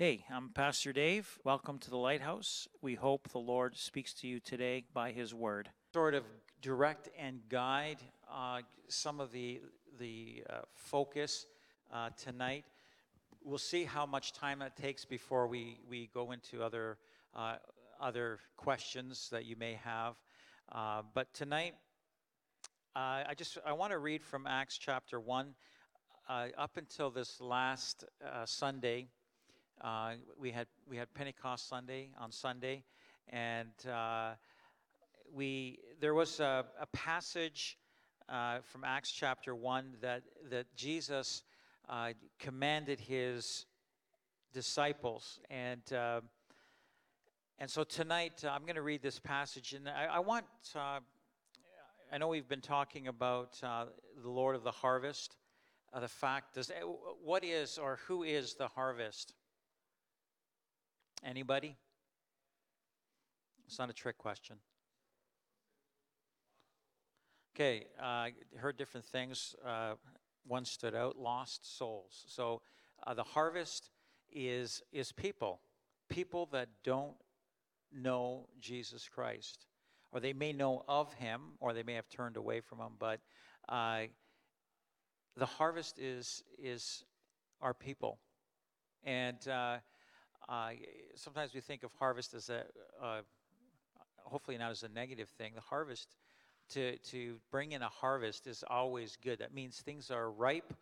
Hey, I'm Pastor Dave. Welcome to the Lighthouse. We hope the Lord speaks to you today by His Word. Sort of direct and guide uh, some of the the uh, focus uh, tonight. We'll see how much time it takes before we we go into other uh, other questions that you may have. Uh, but tonight, uh, I just I want to read from Acts chapter one. up until this last Sunday, uh, we had we had Pentecost Sunday on Sunday, and uh, we there was a, a passage uh, from Acts chapter one that that Jesus uh, commanded his disciples, and uh, and so tonight uh, I'm going to read this passage, and I, I want. I know we've been talking about the Lord of the harvest, the fact is, what is or who is the harvest? Anybody? It's not a trick question. Okay, I uh, heard different things. Uh, one stood out: lost souls. So uh, the harvest is is people, people that don't know Jesus Christ, or they may know of Him, or they may have turned away from Him. But uh, the harvest is is our people, and uh, sometimes we think of harvest as a, uh, hopefully not as a negative thing. The harvest, to, to bring in a harvest is always good. That means things are ripe,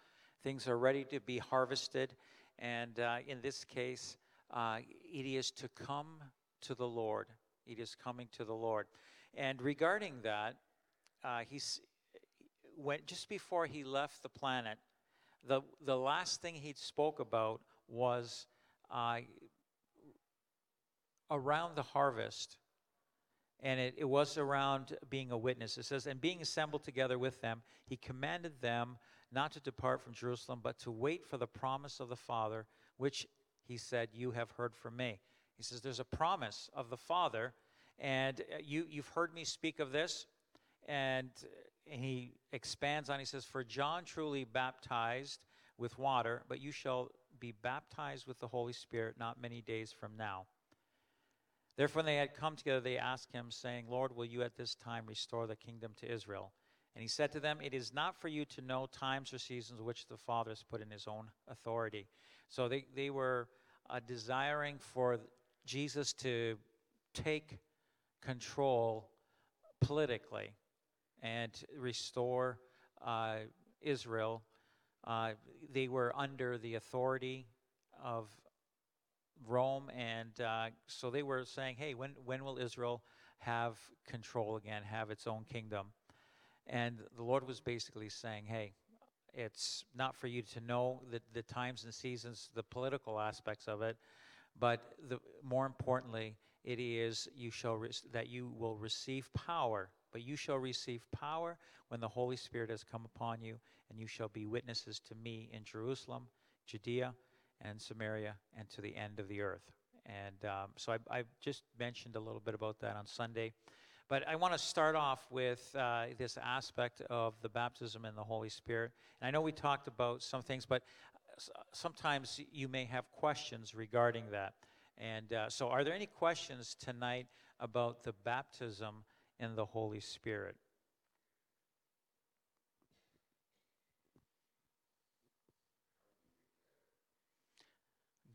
things are ready to be harvested. And uh, in this case, uh, it is to come to the Lord. It is coming to the Lord. And regarding that, uh, he's when just before he left the planet, the the last thing he spoke about was uh, around the harvest, and it, it was around being a witness. It says, And being assembled together with them, he commanded them not to depart from Jerusalem, but to wait for the promise of the Father, which he said, You have heard from me. He says, There's a promise of the Father, and uh, you, you've heard me speak of this. And he expands on, he says, For John truly baptized with water, but you shall be baptized with the Holy Spirit not many days from now. Therefore, when they had come together, they asked him, saying, Lord, will you at this time restore the kingdom to Israel? And he said to them, It is not for you to know times or seasons which the Father has put in his own authority. So they, they were uh, desiring for Jesus to take control politically and restore uh, Israel. Uh, they were under the authority of Rome, and uh, so they were saying, "Hey, when when will Israel have control again, have its own kingdom?" And the Lord was basically saying, "Hey, it's not for you to know the, the times and seasons, the political aspects of it, but the, more importantly, it is you shall re- that you will receive power. But you shall receive power when the Holy Spirit has come upon you, and you shall be witnesses to me in Jerusalem, Judea." And Samaria and to the end of the earth. And um, so I, I, just mentioned a little bit about that on Sunday. But I want to start off with uh, this aspect of the baptism in the Holy Spirit. And I know we talked about some things, but sometimes you may have questions regarding that. And uh, so, are there any questions tonight about the baptism in the Holy Spirit?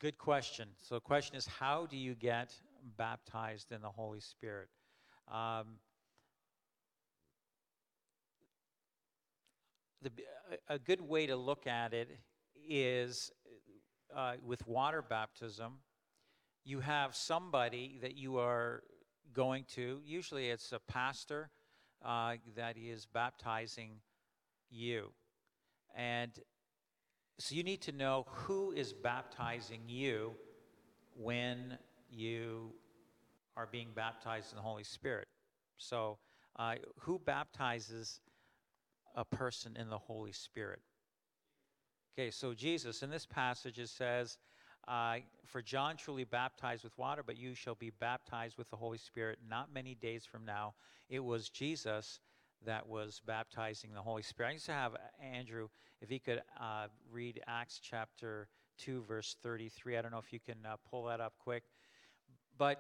Good question. So, the question is how do you get baptized in the Holy Spirit? Um, the, a good way to look at it is uh, with water baptism, you have somebody that you are going to, usually it's a pastor uh, that is baptizing you. And so you need to know who is baptizing you when you are being baptized in the Holy Spirit. So, uh, who baptizes a person in the Holy Spirit? Okay, so Jesus, in this passage, it says, uh, For John truly baptized with water, but you shall be baptized with the Holy Spirit not many days from now. It was Jesus that was baptizing the Holy Spirit. I used to have Andrew, if he could uh, read Acts chapter 2, verse 33. I don't know if you can uh, pull that up quick. But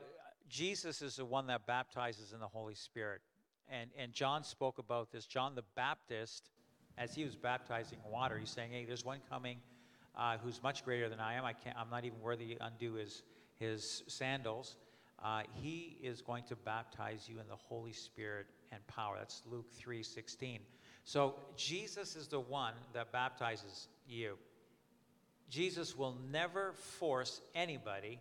Jesus is the one that baptizes in the Holy Spirit. And, and John spoke about this. John the Baptist, as he was baptizing water, he's saying, Hey, there's one coming uh, who's much greater than I am. I can't, I'm not even worthy to undo his, his sandals. Uh, he is going to baptize you in the Holy Spirit and power. That's Luke 3 16. So Jesus is the one that baptizes you. Jesus will never force anybody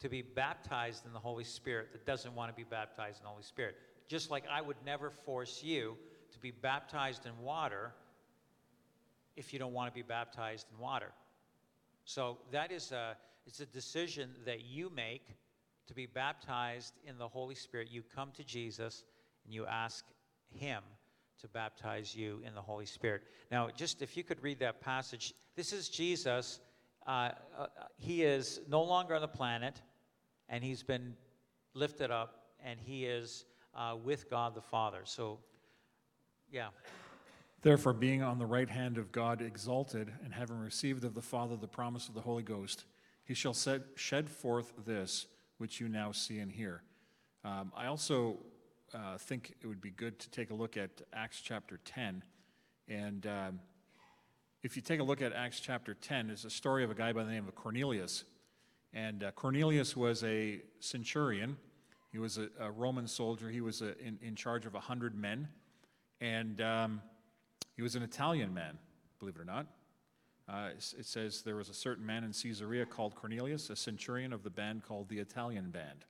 to be baptized in the Holy Spirit that doesn't want to be baptized in the Holy Spirit. Just like I would never force you to be baptized in water if you don't want to be baptized in water. So that is a, it's a decision that you make to be baptized in the Holy Spirit. You come to Jesus and you ask Him to baptize you in the Holy Spirit. Now, just if you could read that passage, this is Jesus. Uh, uh, he is no longer on the planet, and he's been lifted up, and he is uh, with God the Father. So, yeah. Therefore, being on the right hand of God exalted, and having received of the Father the promise of the Holy Ghost, he shall set, shed forth this which you now see and hear. Um, I also uh, think it would be good to take a look at Acts chapter 10. And um, if you take a look at Acts chapter 10, it's a story of a guy by the name of Cornelius. And uh, Cornelius was a centurion. He was a, a Roman soldier. He was a, in, in charge of 100 men. And um, he was an Italian man, believe it or not. Uh, it says there was a certain man in Caesarea called Cornelius, a centurion of the band called the Italian Band.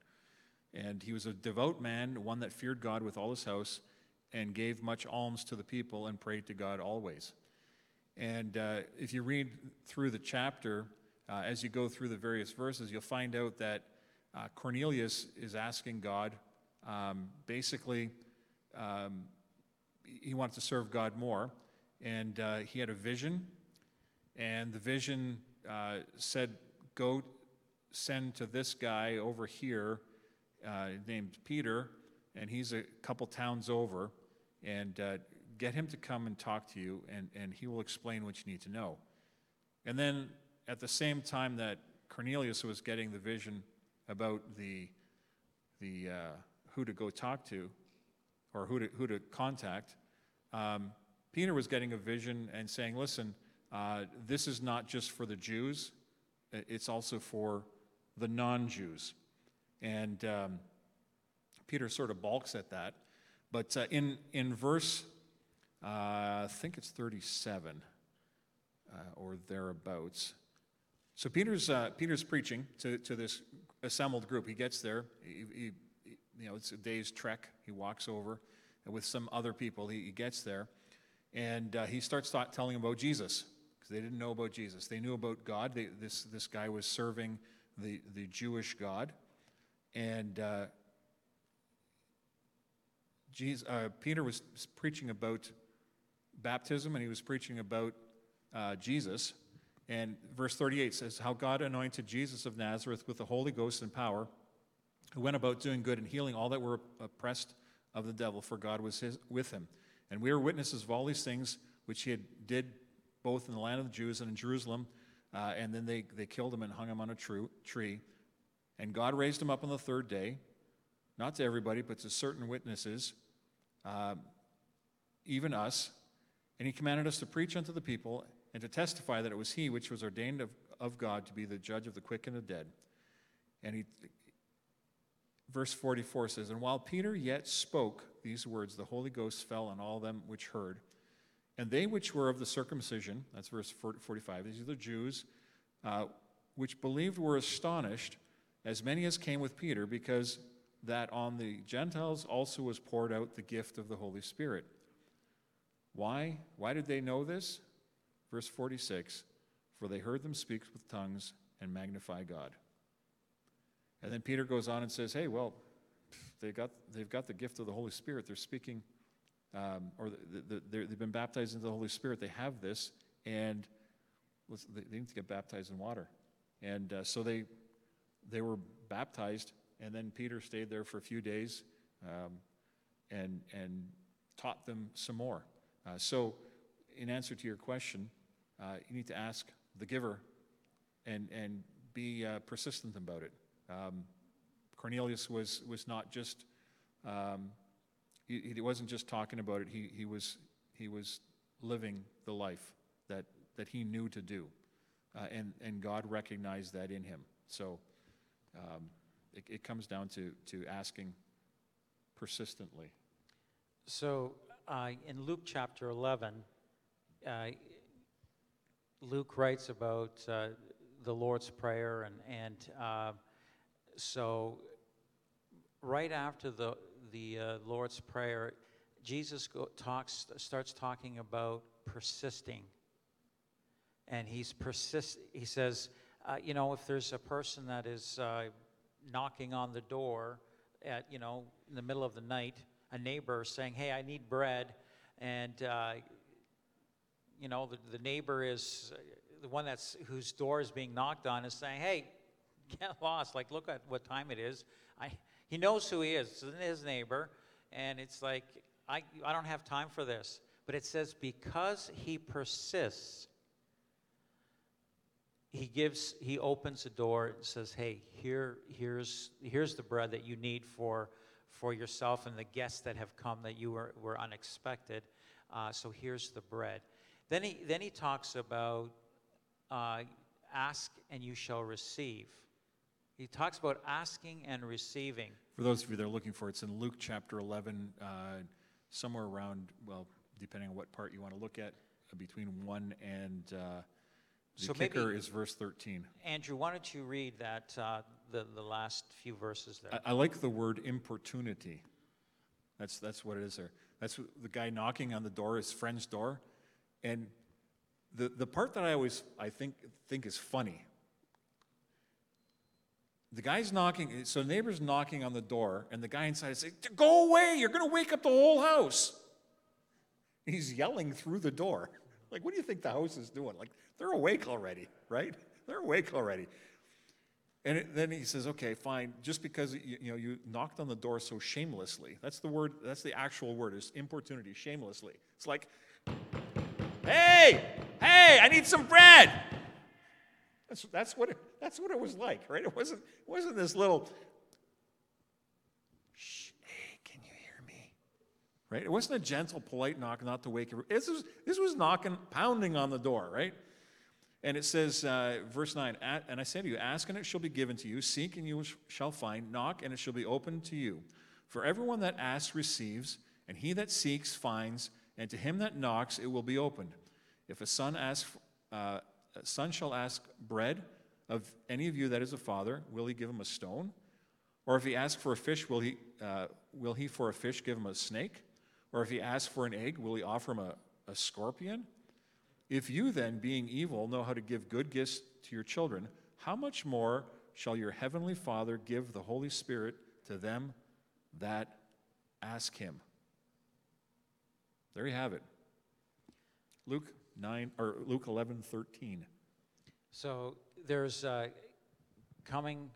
And he was a devout man, one that feared God with all his house, and gave much alms to the people and prayed to God always. And uh, if you read through the chapter, uh, as you go through the various verses, you'll find out that uh, Cornelius is asking God um, basically, um, he wanted to serve God more. And uh, he had a vision, and the vision uh, said, Go send to this guy over here uh, named Peter, and he's a couple towns over, and uh, get him to come and talk to you, and, and he will explain what you need to know. And then at the same time that Cornelius was getting the vision about the, the uh, who to go talk to, or who to, who to contact, um, Peter was getting a vision and saying, listen, uh, this is not just for the Jews, it's also for the non Jews. And um, Peter sort of balks at that. But uh, in, in verse, uh, I think it's 37 uh, or thereabouts. So Peter's, uh, Peter's preaching to, to this assembled group. He gets there. He, he, you know, it's a day's trek. He walks over with some other people. He, he gets there, and uh, he starts thought, telling about Jesus because they didn't know about Jesus. They knew about God. They, this, this guy was serving the, the Jewish God. And uh, Jesus, uh, Peter was preaching about baptism and he was preaching about uh, Jesus. And verse 38 says, How God anointed Jesus of Nazareth with the Holy Ghost and power, who went about doing good and healing all that were oppressed of the devil, for God was his, with him. And we are witnesses of all these things which he had, did both in the land of the Jews and in Jerusalem. Uh, and then they, they killed him and hung him on a tree. And God raised him up on the third day, not to everybody, but to certain witnesses, uh, even us. And he commanded us to preach unto the people and to testify that it was he which was ordained of, of God to be the judge of the quick and the dead. And he, verse 44 says, And while Peter yet spoke these words, the Holy Ghost fell on all them which heard. And they which were of the circumcision, that's verse 45, these are the Jews, uh, which believed were astonished, as many as came with Peter, because that on the Gentiles also was poured out the gift of the Holy Spirit. Why? Why did they know this? Verse 46 For they heard them speak with tongues and magnify God. And then Peter goes on and says, Hey, well, they got, they've got the gift of the Holy Spirit. They're speaking, um, or the, the, they've been baptized into the Holy Spirit. They have this, and they need to get baptized in water. And uh, so they, they were baptized, and then Peter stayed there for a few days um, and, and taught them some more. Uh, so, in answer to your question, uh, you need to ask the giver and, and be uh, persistent about it. Um, Cornelius was, was not just, um, he, he wasn't just talking about it, he, he, was, he was living the life that, that he knew to do. Uh, and, and God recognized that in him. So um, it, it comes down to, to asking persistently. So uh, in Luke chapter 11, uh, Luke writes about uh, the Lord's Prayer, and, and uh, so right after the, the uh, Lord's Prayer, Jesus go, talks, starts talking about persisting. And he's persist, he says, uh, you know, if there's a person that is uh, knocking on the door at, you know, in the middle of the night, a neighbor saying, hey, I need bread, and, uh, you know, the, the neighbor is, uh, the one that's, whose door is being knocked on is saying, hey, get lost, like, look at what time it is. I, he knows who he is, it's his neighbor, and it's like, I, I don't have time for this. But it says, because he persists, he gives he opens the door and says hey here here's here's the bread that you need for for yourself and the guests that have come that you were, were unexpected. Uh, so here's the bread. Then he then he talks about uh, ask and you shall receive. He talks about asking and receiving. For those of you that are looking for it, it's in Luke chapter 11, uh, somewhere around, well, depending on what part you want to look at, uh, between 1 and uh, the So maybe- kicker is verse 13. andrew why don't you read that uh, the, the last few verses there I, I like the word importunity. That's, that's what it is there. That's what- the guy knocking on the door, his friend's door. And the, the part that I always, I think, think is funny. The guy's knocking, so the neighbor's knocking on the door, and the guy inside is saying, Go away, you're going to wake up the whole house. He's yelling through the door. Like, what do you think the house is doing? Like, they're awake already, right? They're awake already. And it, then he says, okay, fine, just because you, you know you knocked on the door so shamelessly. That's the word, that's the actual word, is importunity, shamelessly. It's like, hey, hey, I need some bread. That's, that's, what it, that's what it was like, right? It wasn't, it wasn't this little, shh, hey, can you hear me? Right? It wasn't a gentle, polite knock, not to wake you. This was, this was knocking, pounding on the door, right? And it says, uh, verse 9, And I say to you, ask and it shall be given to you, seek and you shall find, knock and it shall be opened to you. For everyone that asks receives, and he that seeks finds, and to him that knocks it will be opened. If a son asks, uh, a son shall ask bread of any of you that is a father, will he give him a stone? Or if he asks for a fish, will he, uh, will he for a fish give him a snake? Or if he asks for an egg, will he offer him a, a scorpion? If you then, being evil, know how to give good gifts to your children, how much more shall your heavenly Father give the Holy Spirit to them that ask him? There you have it. Luke 9 or Luke 11, 13. So there's uh, coming,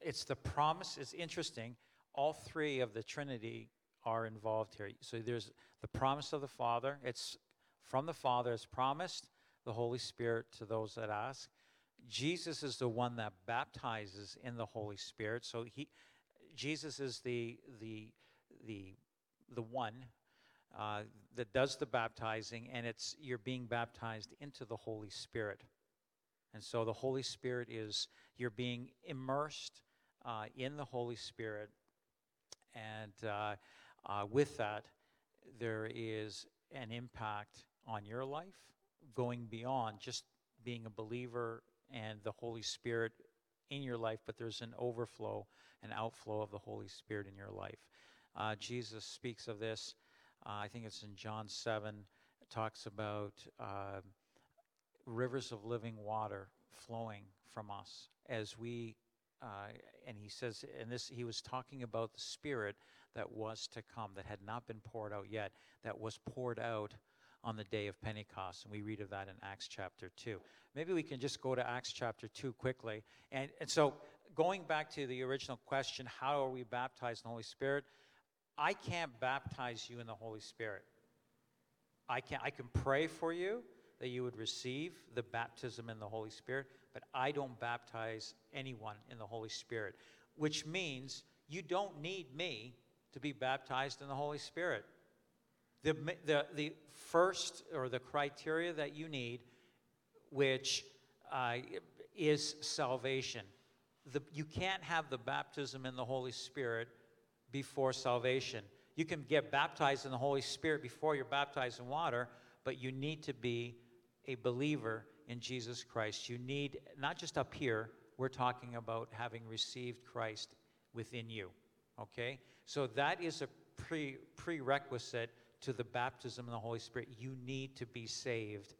it's the promise. It's interesting. All three of the Trinity are involved here. So there's the promise of the Father. It's from the Father, it's promised the Holy Spirit to those that ask. Jesus is the one that baptizes in the Holy Spirit. So he, Jesus is the the the the one uh, that does the baptizing, and it's you're being baptized into the Holy Spirit. And so the Holy Spirit is, you're being immersed uh, in the Holy Spirit. And uh, uh, with that, there is an impact on your life going beyond just being a believer and the Holy Spirit in your life, but there's an overflow, an outflow of the Holy Spirit in your life. Uh, Jesus speaks of this, uh, I think it's in John 7, it talks about. Uh, rivers of living water flowing from us as we uh, and he says and this he was talking about the spirit that was to come that had not been poured out yet that was poured out on the day of pentecost. And we read of that in acts chapter 2 maybe we can just go to acts chapter 2 quickly. And, and so going back to the original question how are we baptized in the holy spirit? I can't baptize you in the holy spirit. I can, I can pray for you that you would receive the baptism in the Holy Spirit, but I don't baptize anyone in the Holy Spirit, which means you don't need me to be baptized in the Holy Spirit. The, the, the first or the criteria that you need, which uh, is salvation. The, you can't have the baptism in the Holy Spirit before salvation. You can get baptized in the Holy Spirit before you're baptized in water, but you need to be a believer in Jesus Christ. You need, not just up here, we're talking about having received Christ within you. Okay? So that is a pre, prerequisite to the baptism in the Holy Spirit. You need to be saved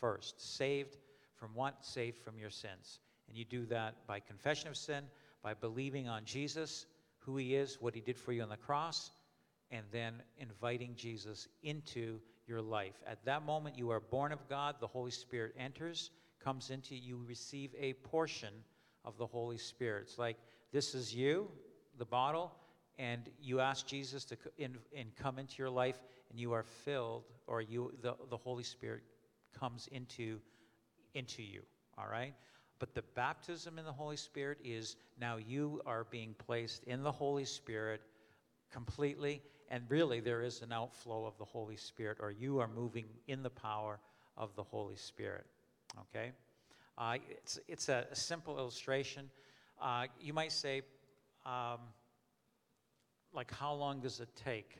first. Saved from what? Saved from your sins. And you do that by confession of sin, by believing on Jesus, who he is, what he did for you on the cross, and then inviting Jesus into your life. At that moment, you are born of God, the Holy Spirit enters, comes into you, you receive a portion of the Holy Spirit. It's like this is you, the bottle, and you ask Jesus to in, in come into your life, and you are filled, or you the, the Holy Spirit comes into into you. All right? But the baptism in the Holy Spirit is now you are being placed in the Holy Spirit completely, and really there is an outflow of the Holy Spirit, or you are moving in the power of the Holy Spirit. Okay? Uh, it's, it's a, a simple illustration. Uh, you might say, um, like, how long does it take?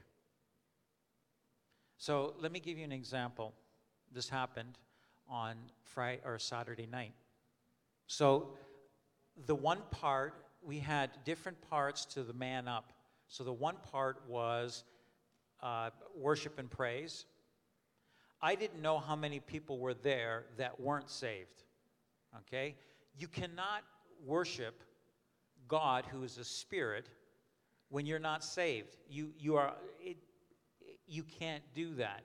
So let me give you an example. This happened on Friday or Saturday night. So the one part, we had different parts to the man up. So the one part was uh, worship and praise. I didn't know how many people were there that weren't saved. Okay? You cannot worship God, who is a spirit, when you're not saved. You, you, are, it, you can't do that.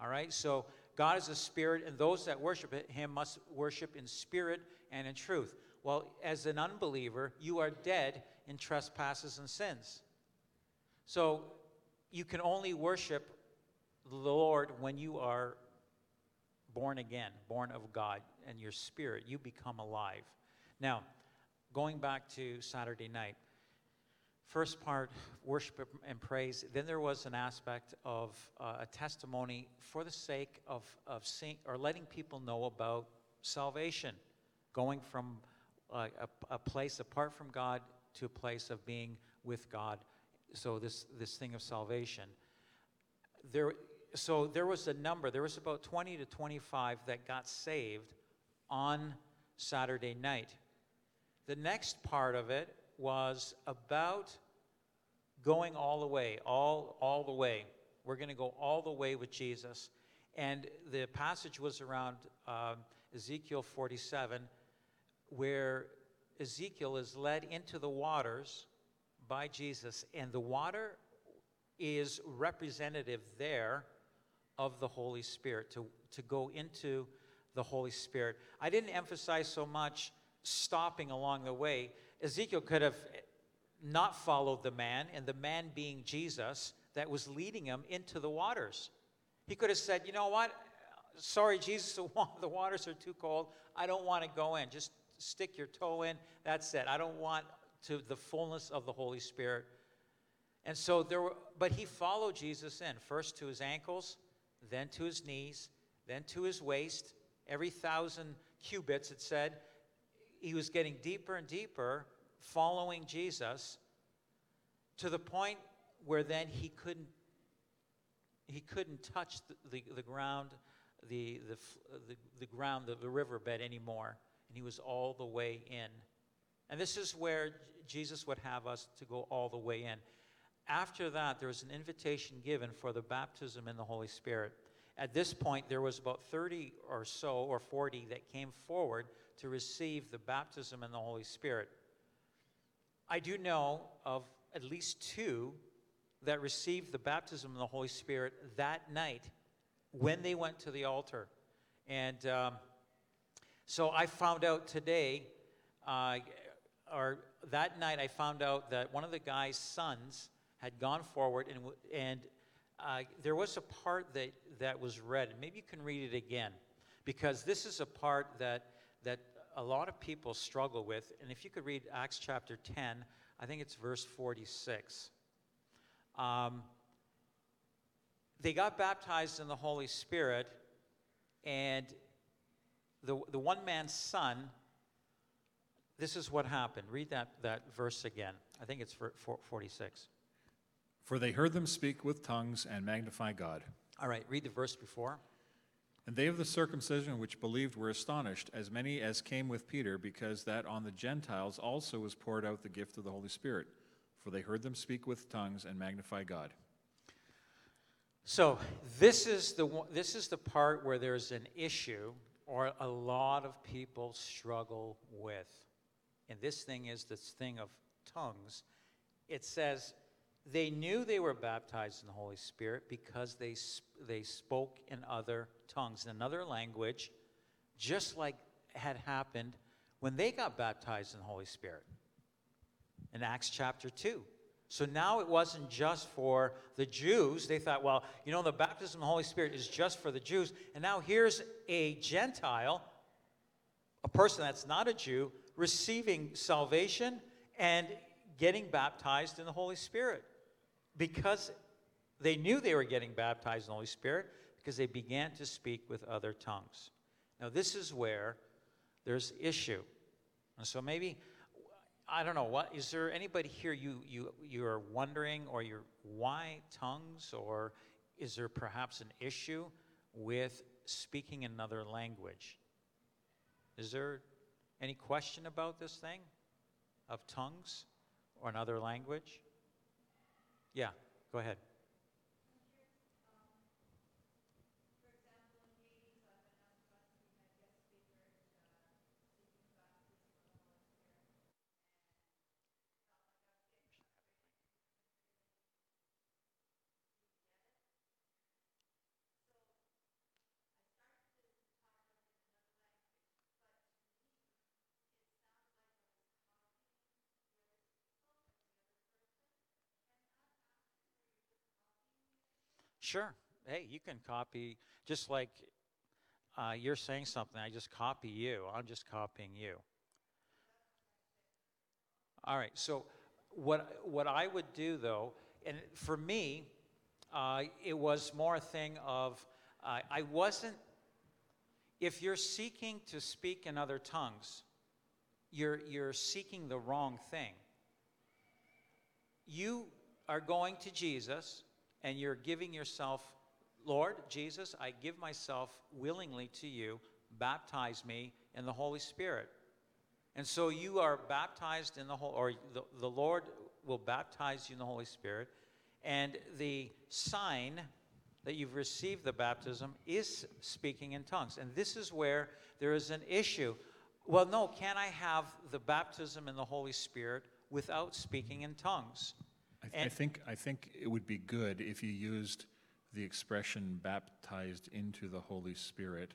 All right? So God is a spirit, and those that worship him must worship in spirit and in truth. Well, as an unbeliever, you are dead in trespasses and sins. So you can only worship the Lord when you are born again, born of God, and your spirit, you become alive. Now, going back to Saturday night, first part, worship and praise. Then there was an aspect of uh, a testimony for the sake of, of seeing or letting people know about salvation, going from uh, a, a place apart from God to a place of being with God. So this, this thing of salvation. There, so there was a number, there was about 20 to 25 that got saved on Saturday night. The next part of it was about going all the way, all, all the way. We're going to go all the way with Jesus. And the passage was around uh, Ezekiel 47, where Ezekiel is led into the waters by Jesus, and the water is representative there of the Holy Spirit, to, to go into the Holy Spirit. I didn't emphasize so much stopping along the way. Ezekiel could have not followed the man, and the man being Jesus that was leading him into the waters. He could have said, You know what? Sorry, Jesus, the waters are too cold. I don't want to go in. Just stick your toe in. That's it. I don't want to the fullness of the Holy Spirit. And so there were, but he followed Jesus in, first to his ankles, then to his knees, then to his waist. Every thousand cubits, it said, he was getting deeper and deeper following Jesus to the point where then he couldn't he couldn't touch the, the, the ground the, the, the, the ground the, the riverbed anymore and he was all the way in. And this is where jesus would have us to go all the way in. After that there was an invitation given for the baptism in the holy spirit. At this point there was about 30 or so or 40 that came forward to receive the baptism in the holy spirit I do know of at least two that received the baptism of the Holy Spirit that night when they went to the altar. And um, so I found out today, uh, or that night, I found out that one of the guy's sons had gone forward, and, and uh, there was a part that, that was read. Maybe you can read it again, because this is a part that, that a lot of people struggle with, and if you could read Acts chapter 10, I think it's verse 46. Um, they got baptized in the Holy Spirit, and the, the one man's son, this is what happened. Read that, that verse again. I think it's for, for 46. For they heard them speak with tongues and magnify God. All right, read the verse before. And they of the circumcision which believed were astonished, as many as came with Peter, because that on the Gentiles also was poured out the gift of the Holy Spirit. For they heard them speak with tongues and magnify God. So this is the this is the part where there's an issue or a lot of people struggle with. And this thing is this thing of tongues. It says they knew they were baptized in the Holy Spirit because they they spoke in other tongues in another language just like had happened when they got baptized in the Holy Spirit in Acts chapter 2. So now it wasn't just for the Jews. They thought, well, you know, the baptism of the Holy Spirit is just for the Jews. And now here's a Gentile, a person that's not a Jew, receiving salvation and getting baptized in the Holy Spirit because they knew they were getting baptized in the Holy Spirit because they began to speak with other tongues. Now, this is where there's issue. And so maybe I don't know what is there anybody here you you you are wondering or you're why tongues or is there perhaps an issue with speaking another language? Is there any question about this thing of tongues or another language? Yeah, go ahead. Sure. Hey, you can copy just like uh, you're saying something. I just copy you. I'm just copying you. All right. So what what I would do though, and for me, uh, it was more a thing of uh, I wasn't. If you're seeking to speak in other tongues, you're you're seeking the wrong thing. You are going to Jesus and you're giving yourself, Lord Jesus, I give myself willingly to you. Baptize me in the Holy Spirit. And so you are baptized in the Holy, or the, the Lord will baptize you in the Holy Spirit. And the sign that you've received the baptism is speaking in tongues. And this is where there is an issue. Well, no, can I have the baptism in the Holy Spirit without speaking in tongues? I, th- I think I think it would be good if you used the expression "baptized into the Holy Spirit"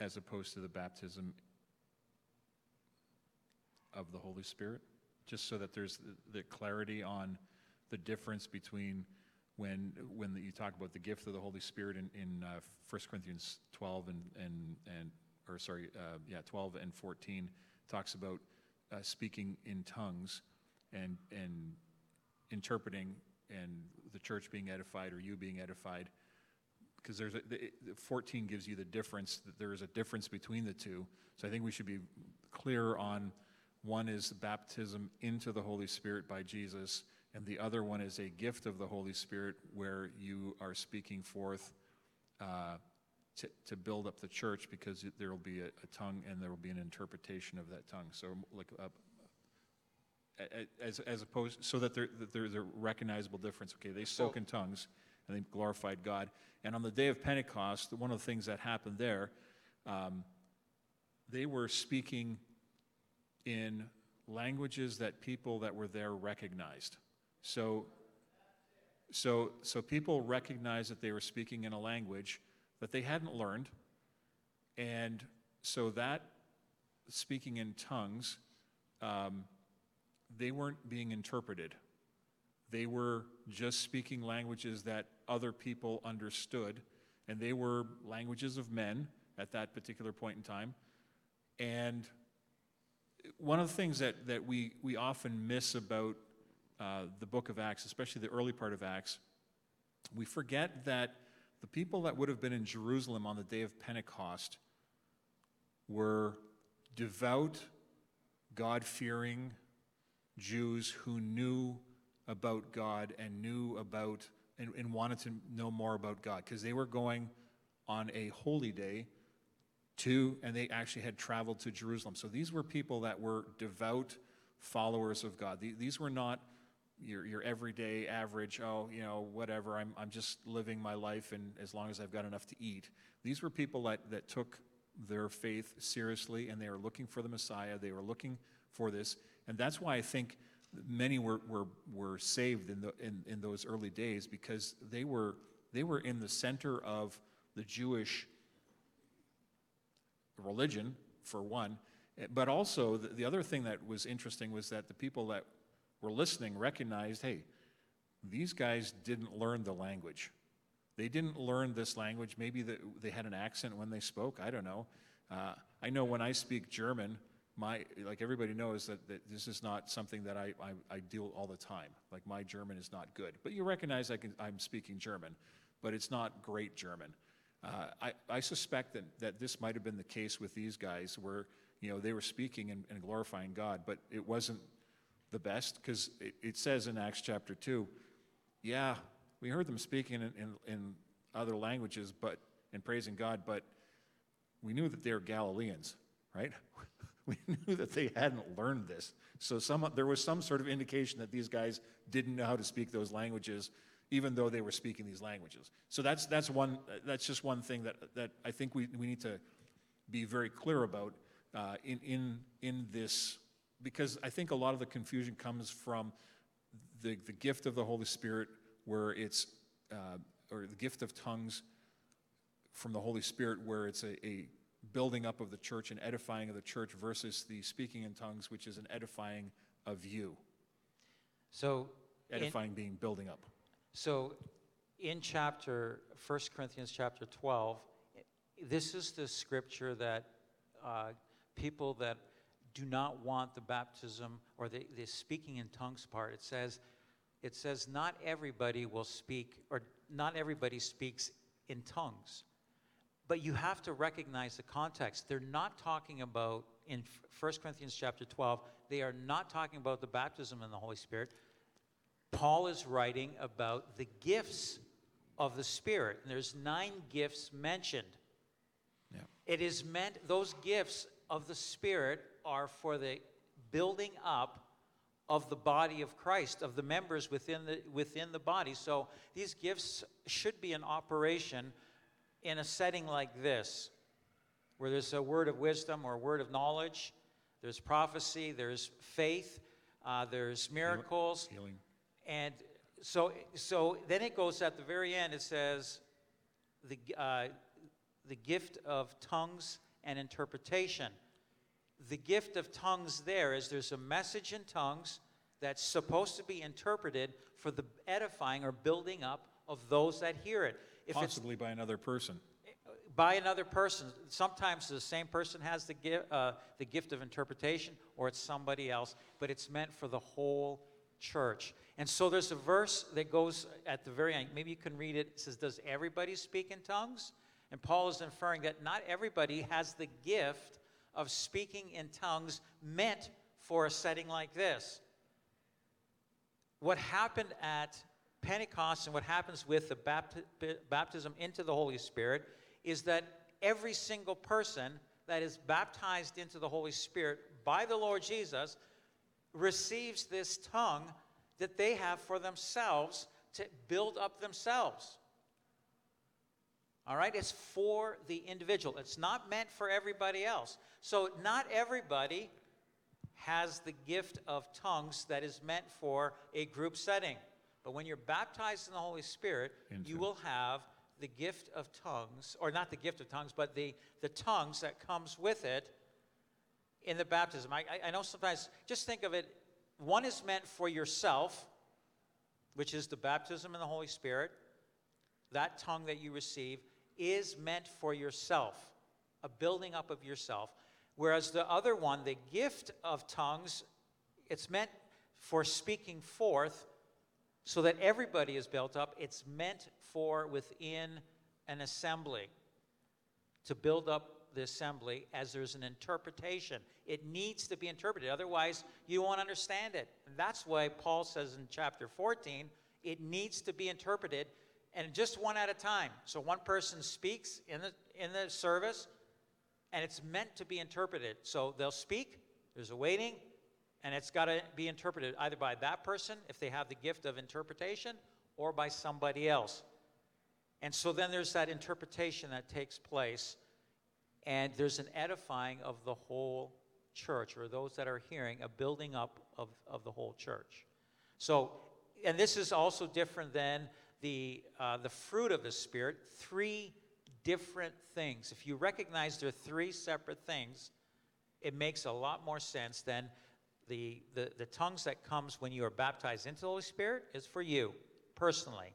as opposed to the baptism of the Holy Spirit, just so that there's the, the clarity on the difference between when when you talk about the gift of the Holy Spirit in in uh, 1 Corinthians 12 and and and or sorry uh, yeah 12 and 14 talks about uh, speaking in tongues and and interpreting and the church being edified or you being edified because there's a, the, the 14 gives you the difference that there is a difference between the two. So i think we should be clear on one is baptism into the holy spirit by jesus and the other one is a gift of the holy spirit where you are speaking forth uh, to, to build up the church because there will be a, a tongue and there will be an interpretation of that tongue so like uh, as, as opposed, so that there, that there's a recognizable difference. Okay, they spoke So- in tongues and they glorified God. And on the day of Pentecost, one of the things that happened there, um, they were speaking in languages that people that were there recognized. So, so, so people recognized that they were speaking in a language that they hadn't learned. And so that speaking in tongues, um, they weren't being interpreted. They were just speaking languages that other people understood, and they were languages of men at that particular point in time. And one of the things that, that we, we often miss about uh, the book of Acts, especially the early part of Acts, we forget that the people that would have been in Jerusalem on the day of Pentecost were devout, God fearing Jews who knew about God and knew about and, and wanted to know more about God because they were going on a holy day to, and they actually had traveled to Jerusalem. So these were people that were devout followers of God. These were not your, your everyday average, oh, you know, whatever, I'm, I'm just living my life and as long as I've got enough to eat. These were people that, that took their faith seriously and they were looking for the Messiah. They were looking for this. And that's why I think many were, were, were saved in, the, in, in those early days because they were, they were in the center of the Jewish religion, for one. Eh, but also, the, the other thing that was interesting was that the people that were listening recognized hey, these guys didn't learn the language. They didn't learn this language. Maybe the, they had an accent when they spoke. I don't know. Uh, I know when I speak German, my like everybody knows that, that this is not something that I, I, I, deal all the time. Like my German is not good, but you recognize I can, I'm speaking German, but it's not great German. Uh, I, I suspect that, that this might have been the case with these guys where you know they were speaking and, and glorifying God, but it wasn't the best because it, it, says in Acts chapter 2, yeah, we heard them speaking in, in, in other languages but and praising God, but we knew that they were Galileans, right? we knew that they hadn't learned this. So some, there was some sort of indication that these guys didn't know how to speak those languages, even though they were speaking these languages. So that's, that's, one, that's just one thing that, that I think we, we need to be very clear about uh, in, in, in this because I think a lot of the confusion comes from the, the gift of the Holy Spirit, where it's, uh, or the gift of tongues from the Holy Spirit, where it's a, a building up of the church and edifying of the church, versus the speaking in tongues, which is an edifying of you. So, edifying in, being building up. So, in chapter 1 Corinthians chapter 12, this is the scripture that uh, people that do not want the baptism or the, the speaking in tongues part. It says, it says, not everybody will speak, or not everybody speaks in tongues. But you have to recognize the context. They're not talking about, in 1 Corinthians chapter 12, they are not talking about the baptism in the Holy Spirit. Paul is writing about the gifts of the Spirit. And there's nine gifts mentioned. Yeah. It is meant, those gifts of the Spirit are for the building up of the body of Christ, of the members within the, within the body. So these gifts should be in operation in a setting like this, where there's a word of wisdom or a word of knowledge, there's prophecy, there's faith, uh, there's miracles. Healing. And so, so then it goes at the very end, it says, the, uh, the gift of tongues and interpretation the gift of tongues there is there's a message in tongues that's supposed to be interpreted for the edifying or building up of those that hear it. If Possibly by another person. By another person. Sometimes the same person has the, gift, uh, the gift of interpretation, or it's somebody else, but it's meant for the whole church. And so there's a verse that goes at the very end. Maybe you can read it. It says, Does everybody speak in tongues? And Paul is inferring that not everybody has the gift of speaking in tongues meant for a setting like this. What happened at Pentecost and what happens with the bapti- baptism into the Holy Spirit is that every single person that is baptized into the Holy Spirit by the Lord Jesus receives this tongue that they have for themselves to build up themselves. All right? It's for the individual. It's not meant for everybody else. So, not everybody has the gift of tongues that is meant for a group setting. But when you're baptized in the Holy Spirit, you will have the gift of tongues, or not the gift of tongues, but the, the tongues that comes with it in the baptism. I, I, I know sometimes, just think of it, one is meant for yourself, which is the baptism in the Holy Spirit, that tongue that you receive is meant for yourself. a building up of yourself. Whereas the other one, the gift of tongues, it's meant for speaking forth so that everybody is built up. It's meant for within an assembly to build up the assembly as there's an interpretation. It needs to be interpreted, otherwise, you won't understand it. And that's why Paul says in chapter 14, it needs to be interpreted and just one at a time. So one person speaks in the, in the service, and it's meant to be interpreted. So they'll speak, there's a waiting, and it's got to be interpreted either by that person, if they have the gift of interpretation, or by somebody else. And so then there's that interpretation that takes place, and there's an edifying of the whole church, or those that are hearing, a building up of, of the whole church. So, and this is also different than the, uh, the fruit of the Spirit, three different things. If you recognize there are three separate things, it makes a lot more sense than the, the, the tongues that comes when you are baptized into the Holy Spirit is for you personally.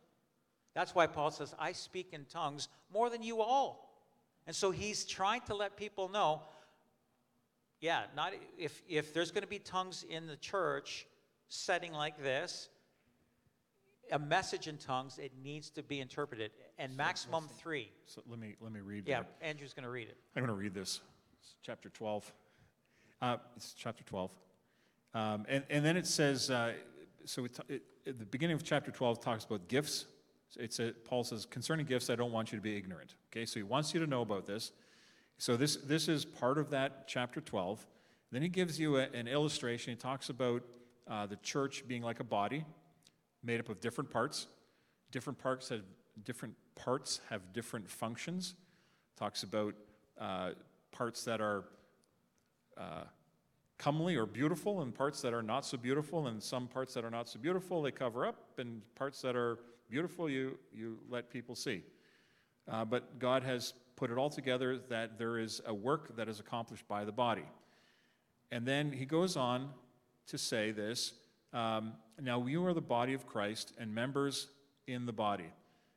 That's why Paul says, I speak in tongues more than you all. And so he's trying to let people know, yeah, not if, if there's going to be tongues in the church setting like this, a message in tongues, it needs to be interpreted, and maximum three. So let me, let me read Yeah, that. Andrew's going to read it. I'm going to read this. It's chapter 12. Uh, it's chapter 12. Um, and, and then it says, uh, so it, it, at the beginning of chapter 12 talks about gifts. It's a, Paul says, concerning gifts, I don't want you to be ignorant. Okay, so he wants you to know about this. So this, this is part of that chapter 12. Then he gives you a, an illustration. He talks about uh, the church being like a body made up of different parts. Different parts have different parts have different functions. Talks about uh, parts that are uh, comely or beautiful, and parts that are not so beautiful, and some parts that are not so beautiful they cover up, and parts that are beautiful you you let people see. Uh, but God has put it all together that there is a work that is accomplished by the body. And then he goes on to say this um, Now you are the body of Christ and members in the body.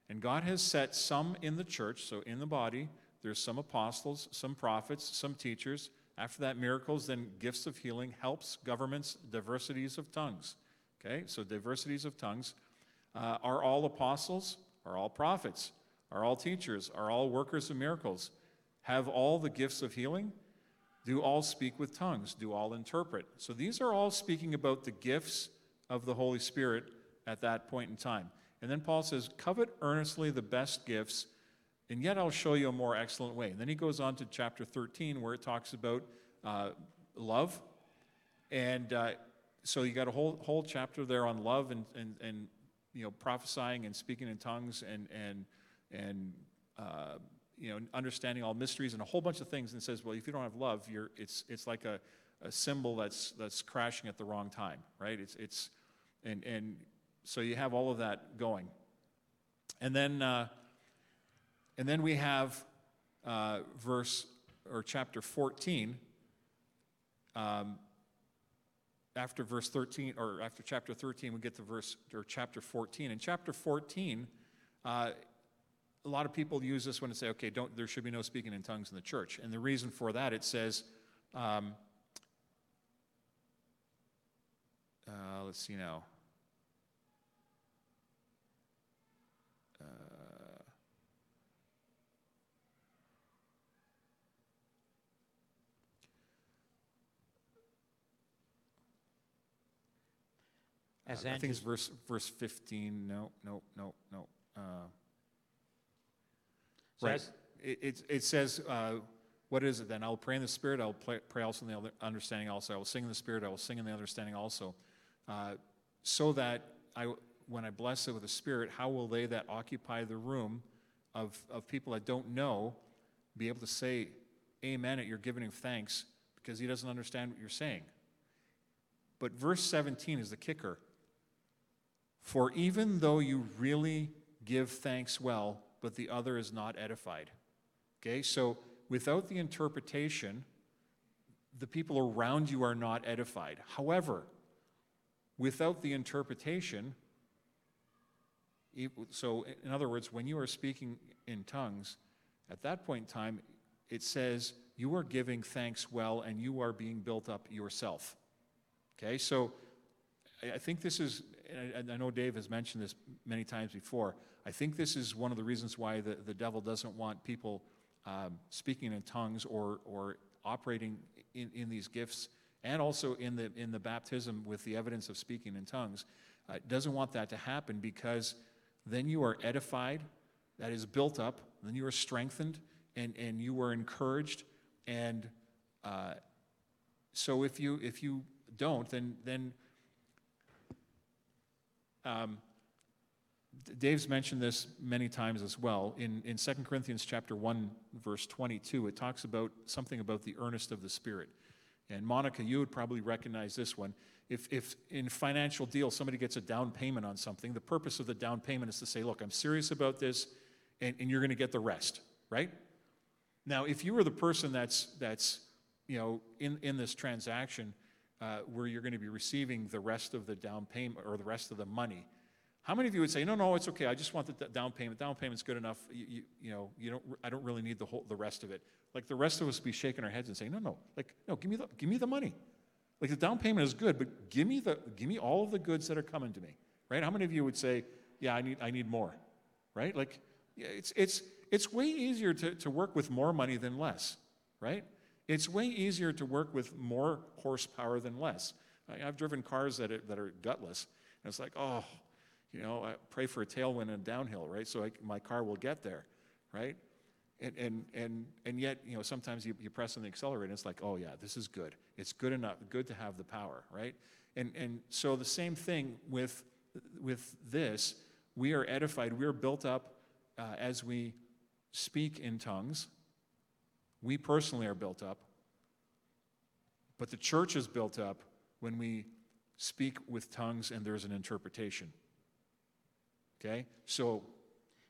And God has set some in the church, so in the body, there's some apostles, some prophets, some teachers. After that, miracles, then gifts of healing, helps, governments, diversities of tongues. Okay, so diversities of tongues. Uh, are all apostles? Are all prophets? Are all teachers? Are all workers of miracles? Have all the gifts of healing? Do all speak with tongues? Do all interpret? So these are all speaking about the gifts of the Holy Spirit at that point in time. And then Paul says, Covet earnestly the best gifts, and yet I'll show you a more excellent way. And then he goes on to chapter 13, where it talks about uh, love. And uh, so you got a whole, whole chapter there on love and, and, and you know, prophesying and speaking in tongues and, and, and uh, you know, understanding all mysteries and a whole bunch of things. And says, well, if you don't have love, you're, it's, it's like a, a cymbal that's, that's crashing at the wrong time, right? It's, it's, and, and so you have all of that going. And then, uh, and then we have uh, verse or chapter 14. Um, after verse 13, or after chapter 13, we get to verse or chapter 14. In chapter 14, uh, a lot of people use this when they say, okay, don't, there should be no speaking in tongues in the church. And the reason for that, it says, um, uh, let's see now. Uh, As I think it's verse, verse 15. No, no, no, no. Uh, so Right. It, it, it says, uh, what is it then? I will pray in the Spirit, I will pray, pray also in the other understanding also. I will sing in the Spirit, I will sing in the understanding also. Uh, so that I, when I bless it with the Spirit, how will they that occupy the room of, of people that don't know be able to say amen at your giving of thanks because he doesn't understand what you're saying? But verse 17 is the kicker. For even though you really give thanks well, but the other is not edified. Okay, so without the interpretation, the people around you are not edified. However, without the interpretation, so in other words, when you are speaking in tongues, at that point in time, it says, You are giving thanks well, and you are being built up yourself. Okay, so I think this is, I know Dave has mentioned this many times before. I think this is one of the reasons why the, the devil doesn't want people um, speaking in tongues or, or operating in, in these gifts and also in the, in the baptism with the evidence of speaking in tongues. Uh, doesn't want that to happen because then you are edified, that is built up, then you are strengthened, and, and you are encouraged. And uh, so if you, if you don't, then, then um, Dave's mentioned this many times as well. In, in 2 Corinthians chapter 1, verse 22, it talks about something about the earnest of the Spirit. And Monica, you would probably recognize this one. If, if in financial deal somebody gets a down payment on something, the purpose of the down payment is to say, look, I'm serious about this, and, and you're going to get the rest, right? Now, if you are the person that's, that's you know, in, in this transaction uh, where you're going to be receiving the rest of the down payment or the rest of the money, how many of you would say, no, no, it's okay. I just want the down payment. Down payment's good enough. You, you, you know, you don't, I don't really need the whole, the rest of it. Like the rest of us be shaking our heads and saying, no, no, like, no, give me the, give me the money. Like the down payment is good, but give me the, give me all of the goods that are coming to me, right? How many of you would say, yeah, I need, I need more, right? Like, yeah, it's, it's, it's way easier to, to work with more money than less, right? It's way easier to work with more horsepower than less. I, I've driven cars that that are gutless, and it's like, oh, you know, I pray for a tailwind and a downhill, right? So I, my car will get there, right? And, and, and, and yet, you know, sometimes you, you press on the accelerator and it's like, oh yeah, this is good. It's good enough, good to have the power, right? And, and so the same thing with, with this, we are edified, we are built up uh, as we speak in tongues. We personally are built up. But the church is built up when we speak with tongues and there's an interpretation. Okay? So,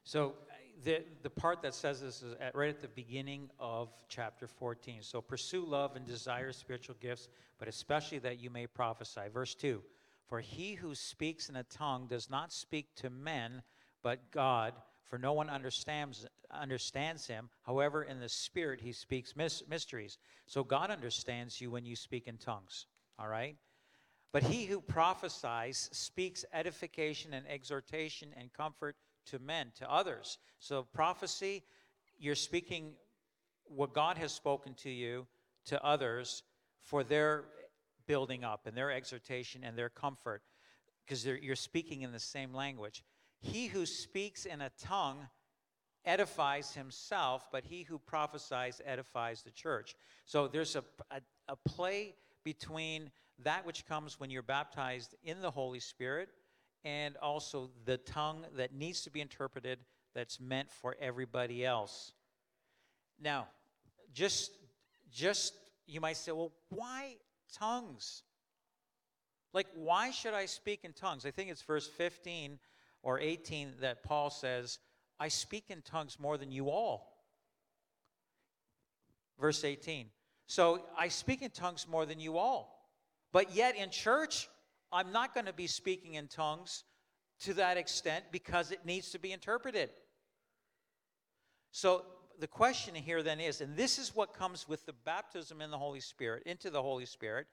So uh, the, the part that says this is at, right at the beginning of chapter 14. So pursue love and desire spiritual gifts, but especially that you may prophesy. Verse 2 For he who speaks in a tongue does not speak to men, but God, for no one understands, understands him. However, in the Spirit he speaks mys- mysteries. So God understands you when you speak in tongues. All right? But he who prophesies speaks edification and exhortation and comfort to men, to others. So, prophecy, you're speaking what God has spoken to you to others for their building up and their exhortation and their comfort, because you're speaking in the same language. He who speaks in a tongue edifies himself, but he who prophesies edifies the church. So, there's a, a, a play between that which comes when you're baptized in the Holy Spirit and also the tongue that needs to be interpreted that's meant for everybody else. Now, just just you might say, well, why tongues? Like why should I speak in tongues? I think it's verse 15 or 18 that Paul says, I speak in tongues more than you all. Verse 18. So I speak in tongues more than you all. But yet in church, I'm not going to be speaking in tongues to that extent because it needs to be interpreted. So the question here then is, and this is what comes with the baptism in the Holy Spirit, into the Holy Spirit,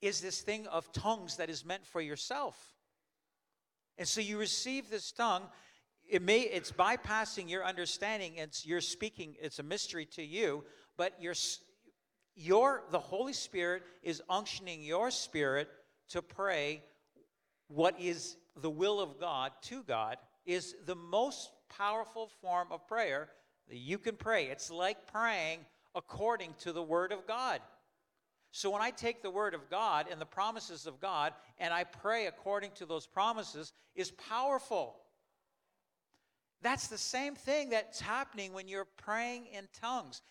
is this thing of tongues that is meant for yourself. And so you receive this tongue, it may it's bypassing your understanding, it's you're speaking, it's a mystery to you, but you're your the holy spirit is unctioning your spirit to pray what is the will of god to god is the most powerful form of prayer that you can pray. It's like praying according to the word of god. So when i take the word of god and the promises of god and i pray according to those promises is powerful. That's the same thing that's happening when you're praying in tongues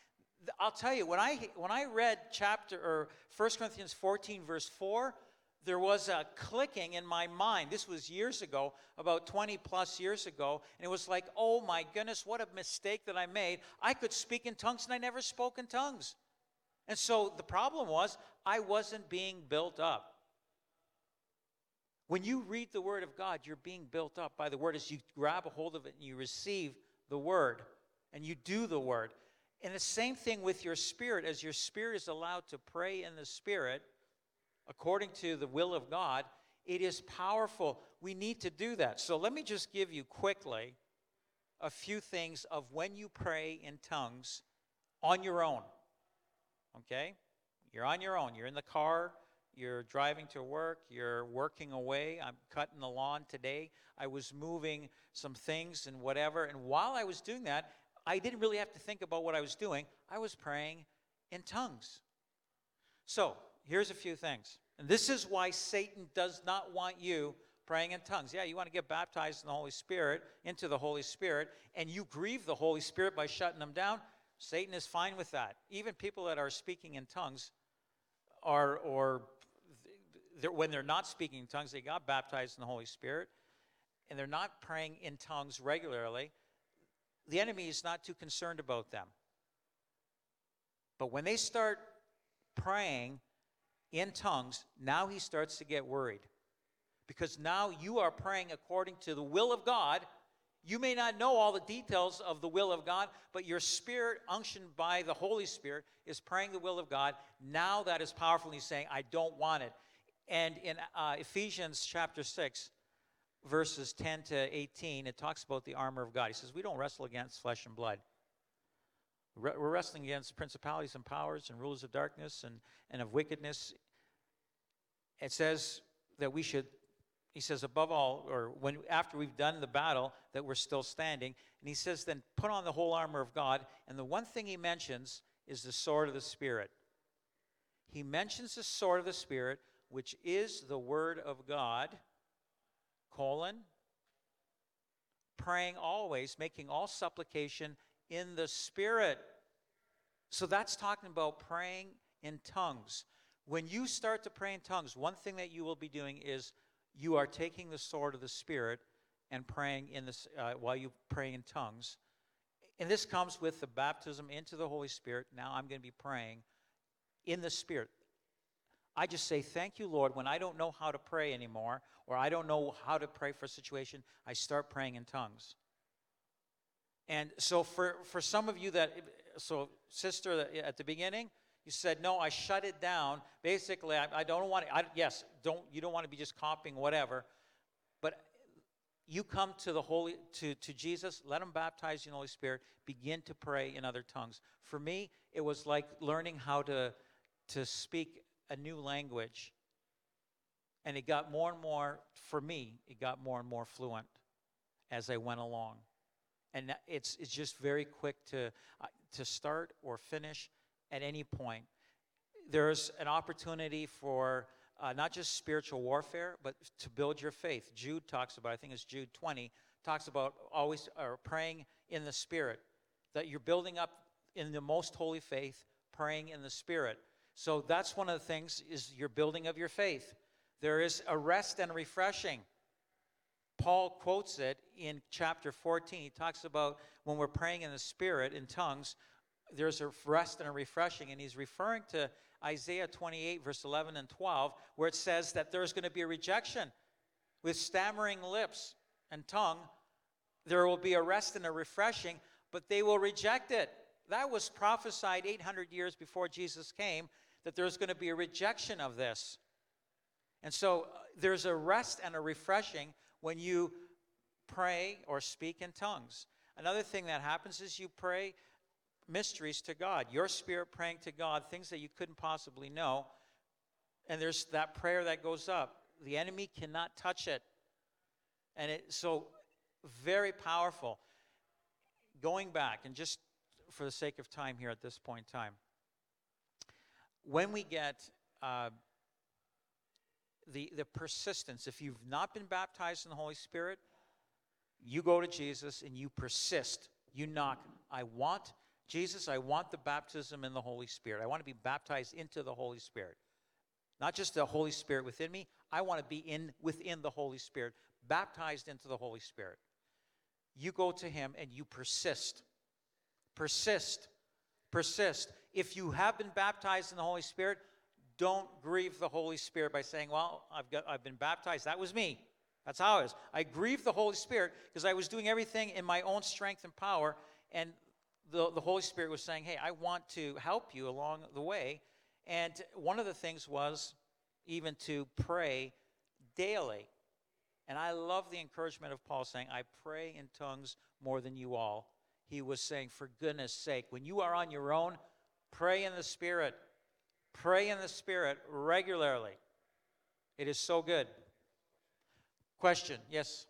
I'll tell you, when I, when I read chapter or 1 Corinthians 14, verse 4, there was a clicking in my mind. This was years ago, about 20 plus years ago. And it was like, oh my goodness, what a mistake that I made. I could speak in tongues and I never spoke in tongues. And so the problem was, I wasn't being built up. When you read the Word of God, you're being built up by the Word as you grab a hold of it and you receive the Word and you do the Word. And the same thing with your spirit, as your spirit is allowed to pray in the spirit according to the will of God, it is powerful. We need to do that. So let me just give you quickly a few things of when you pray in tongues on your own. Okay? You're on your own. You're in the car, you're driving to work, you're working away. I'm cutting the lawn today. I was moving some things and whatever. And while I was doing that, I didn't really have to think about what I was doing. I was praying in tongues. So, here's a few things. And this is why Satan does not want you praying in tongues. Yeah, you want to get baptized in the Holy Spirit, into the Holy Spirit, and you grieve the Holy Spirit by shutting them down. Satan is fine with that. Even people that are speaking in tongues are, or they're, when they're not speaking in tongues, they got baptized in the Holy Spirit, and they're not praying in tongues regularly. The enemy is not too concerned about them. But when they start praying in tongues, now he starts to get worried. Because now you are praying according to the will of God. You may not know all the details of the will of God, but your spirit, unctioned by the Holy Spirit, is praying the will of God. Now that is powerful. He's saying, I don't want it. And in uh, Ephesians chapter 6, verses 10 to 18, it talks about the armor of God. He says, We don't wrestle against flesh and blood. We're wrestling against principalities and powers and rulers of darkness and, and of wickedness. It says that we should, he says, above all, or when after we've done the battle, that we're still standing. And he says, then put on the whole armor of God. And the one thing he mentions is the sword of the Spirit. He mentions the sword of the Spirit, which is the word of God, colon, praying always, making all supplication in the Spirit. So that's talking about praying in tongues. When you start to pray in tongues, one thing that you will be doing is you are taking the sword of the Spirit and praying in this uh, while you pray in tongues. And this comes with the baptism into the Holy Spirit. Now I'm going to be praying in the Spirit. I just say, Thank you, Lord. When I don't know how to pray anymore, or I don't know how to pray for a situation, I start praying in tongues. And so for, for some of you that, so sister, at the beginning, you said, no, I shut it down. Basically, I, I don't want to, I, yes, don't, you don't want to be just copying whatever, but you come to the Holy, to, to Jesus, let him baptize you in the Holy Spirit, begin to pray in other tongues. For me, it was like learning how to, to speak a new language. And it got more and more, for me, it got more and more fluent as I went along and it's it's just very quick to uh, to start or finish at any point. There's an opportunity for uh, not just spiritual warfare, but to build your faith. Jude talks about, I think it's Jude 20, talks about always or praying in the Spirit, that you're building up in the most holy faith, praying in the Spirit. So that's one of the things is your building of your faith. There is a rest and refreshing. Paul quotes it in chapter 14. He talks about when we're praying in the Spirit, in tongues, there's a rest and a refreshing. And he's referring to Isaiah 28, verse 11 and 12, where it says that there's going to be a rejection with stammering lips and tongue. There will be a rest and a refreshing, but they will reject it. That was prophesied 800 years before Jesus came, that there's going to be a rejection of this. And so uh, there's a rest and a refreshing when you pray or speak in tongues. Another thing that happens is you pray mysteries to God, your spirit praying to God, things that you couldn't possibly know. And there's that prayer that goes up. The enemy cannot touch it. And it's so very powerful. Going back, and just for the sake of time here at this point in time, when we get uh, the, the persistence. If you've not been baptized in the Holy Spirit, you go to Jesus and you persist. You knock. I want, Jesus, I want the baptism in the Holy Spirit. I want to be baptized into the Holy Spirit. Not just the Holy Spirit within me, I want to be in within the Holy Spirit, baptized into the Holy Spirit. You go to him and you persist. Persist. Persist. If you have been baptized in the Holy Spirit, don't grieve the Holy Spirit by saying, Well, I've, got, I've been baptized. That was me. That's how it is. I grieved the Holy Spirit because I was doing everything in my own strength and power, and the, the Holy Spirit was saying, Hey, I want to help you along the way. And one of the things was even to pray daily. And I love the encouragement of Paul saying, I pray in tongues more than you all. He was saying, for goodness sake, when you are on your own, pray in the Spirit. Pray in the Spirit regularly. It is so good. Question, yes?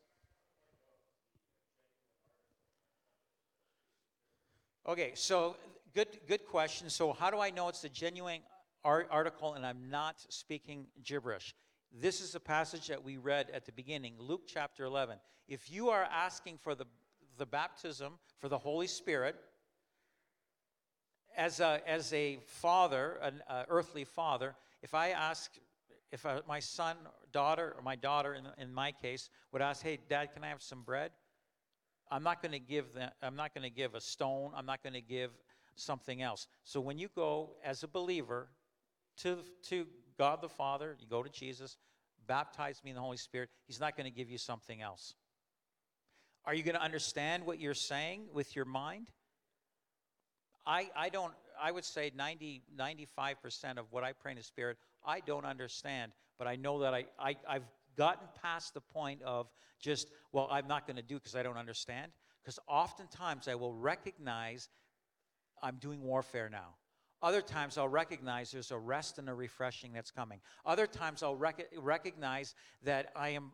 Okay, so good, good question. So, how do I know it's a genuine article and I'm not speaking gibberish? This is a passage that we read at the beginning, Luke chapter 11. If you are asking for the, the baptism for the Holy Spirit, as a, as a father, an uh, earthly father, if I ask, if my son, daughter, or my daughter in, in my case, would ask, hey, dad, can I have some bread? I'm not going to give them, I'm not going to give a stone. I'm not going to give something else. So when you go as a believer to, to God the Father, you go to Jesus, baptize me in the Holy Spirit, He's not going to give you something else. Are you going to understand what you're saying with your mind? I, I don't, I would say 90, 95% of what I pray in the Spirit, I don't understand, but I know that I, I, I've gotten past the point of just, well, I'm not going to do because I don't understand. Because oftentimes I will recognize I'm doing warfare now. Other times I'll recognize there's a rest and a refreshing that's coming. Other times I'll rec- recognize that I am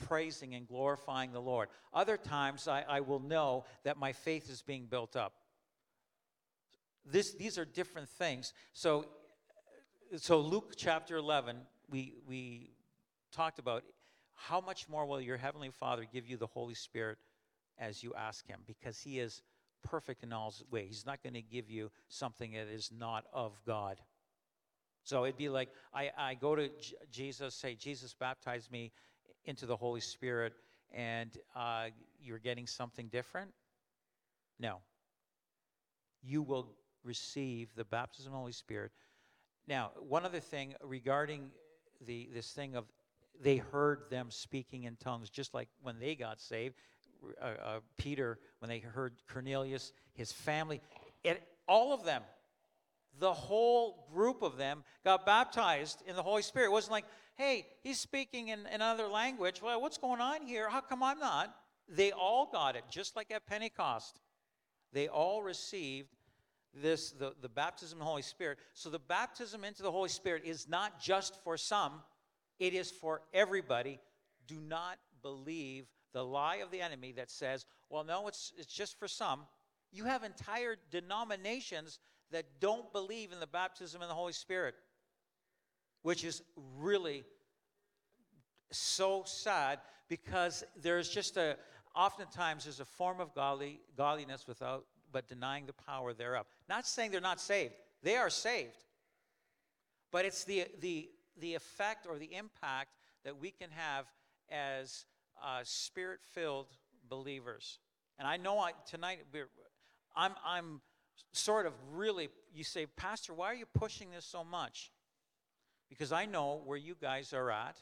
praising and glorifying the Lord. Other times I, I will know that my faith is being built up. This, these are different things. So, so Luke chapter 11, we, we talked about how much more will your heavenly Father give you the Holy Spirit as you ask Him? Because He is perfect in all ways. He's not going to give you something that is not of God. So it'd be like I, I go to J- Jesus, say, Jesus, baptize me into the Holy Spirit, and uh, you're getting something different? No. You will receive the baptism of the Holy Spirit. Now, one other thing regarding the this thing of they heard them speaking in tongues, just like when they got saved uh, uh, Peter, when they heard Cornelius, his family, it, all of them, the whole group of them got baptized in the Holy Spirit. It wasn't like, hey, he's speaking in, another language. Well, what's going on here? How come I'm not? They all got it, just like at Pentecost. They all received this the, the baptism in the Holy Spirit. So the baptism into the Holy Spirit is not just for some, it is for everybody. Do not believe the lie of the enemy that says, well, no, it's, it's just for some. You have entire denominations that don't believe in the baptism in the Holy Spirit, which is really so sad because there's just a, oftentimes there's a form of godly, godliness without, but denying the power thereof. Not saying they're not saved, they are saved. But it's the, the, the effect or the impact that we can have as uh, spirit filled believers. And I know I, tonight I'm, I'm sort of really, you say, Pastor, why are you pushing this so much? Because I know where you guys are at